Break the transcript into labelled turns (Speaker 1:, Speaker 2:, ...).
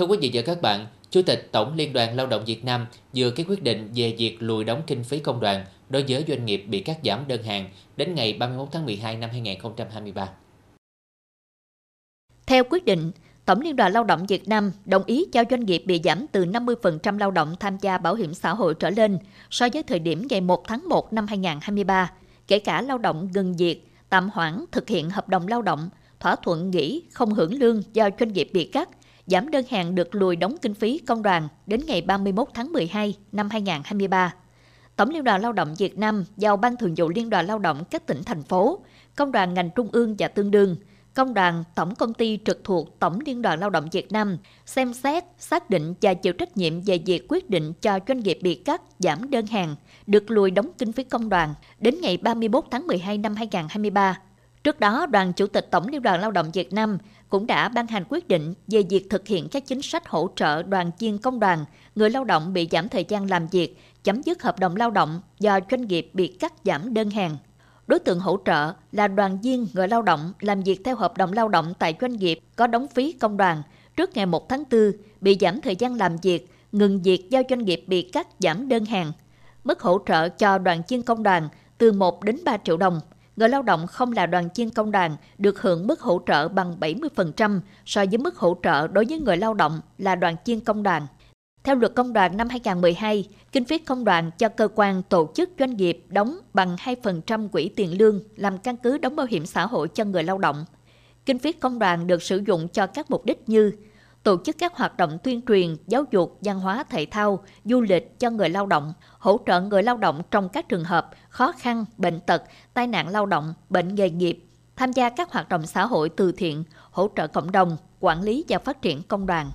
Speaker 1: Thưa quý vị và các bạn, Chủ tịch Tổng Liên đoàn Lao động Việt Nam vừa ký quyết định về việc lùi đóng kinh phí công đoàn đối với doanh nghiệp bị cắt giảm đơn hàng đến ngày 31 tháng 12 năm 2023.
Speaker 2: Theo quyết định, Tổng Liên đoàn Lao động Việt Nam đồng ý cho doanh nghiệp bị giảm từ 50% lao động tham gia bảo hiểm xã hội trở lên so với thời điểm ngày 1 tháng 1 năm 2023, kể cả lao động ngừng việc, tạm hoãn thực hiện hợp đồng lao động, thỏa thuận nghỉ không hưởng lương do doanh nghiệp bị cắt, giảm đơn hàng được lùi đóng kinh phí công đoàn đến ngày 31 tháng 12 năm 2023. Tổng Liên đoàn Lao động Việt Nam giao Ban Thường vụ Liên đoàn Lao động các tỉnh, thành phố, công đoàn ngành trung ương và tương đương – Công đoàn Tổng Công ty trực thuộc Tổng Liên đoàn Lao động Việt Nam xem xét, xác định và chịu trách nhiệm về việc quyết định cho doanh nghiệp bị cắt giảm đơn hàng, được lùi đóng kinh phí công đoàn đến ngày 31 tháng 12 năm 2023. Trước đó, Đoàn Chủ tịch Tổng Liên đoàn Lao động Việt Nam cũng đã ban hành quyết định về việc thực hiện các chính sách hỗ trợ đoàn viên công đoàn, người lao động bị giảm thời gian làm việc, chấm dứt hợp đồng lao động do doanh nghiệp bị cắt giảm đơn hàng. Đối tượng hỗ trợ là đoàn viên người lao động làm việc theo hợp đồng lao động tại doanh nghiệp có đóng phí công đoàn trước ngày 1 tháng 4 bị giảm thời gian làm việc, ngừng việc do doanh nghiệp bị cắt giảm đơn hàng. Mức hỗ trợ cho đoàn viên công đoàn từ 1 đến 3 triệu đồng. Người lao động không là đoàn viên công đoàn được hưởng mức hỗ trợ bằng 70% so với mức hỗ trợ đối với người lao động là đoàn viên công đoàn. Theo luật công đoàn năm 2012, kinh phí công đoàn cho cơ quan tổ chức doanh nghiệp đóng bằng 2% quỹ tiền lương làm căn cứ đóng bảo hiểm xã hội cho người lao động. Kinh phí công đoàn được sử dụng cho các mục đích như tổ chức các hoạt động tuyên truyền, giáo dục, văn hóa, thể thao, du lịch cho người lao động, hỗ trợ người lao động trong các trường hợp khó khăn, bệnh tật, tai nạn lao động, bệnh nghề nghiệp, tham gia các hoạt động xã hội từ thiện, hỗ trợ cộng đồng, quản lý và phát triển công đoàn.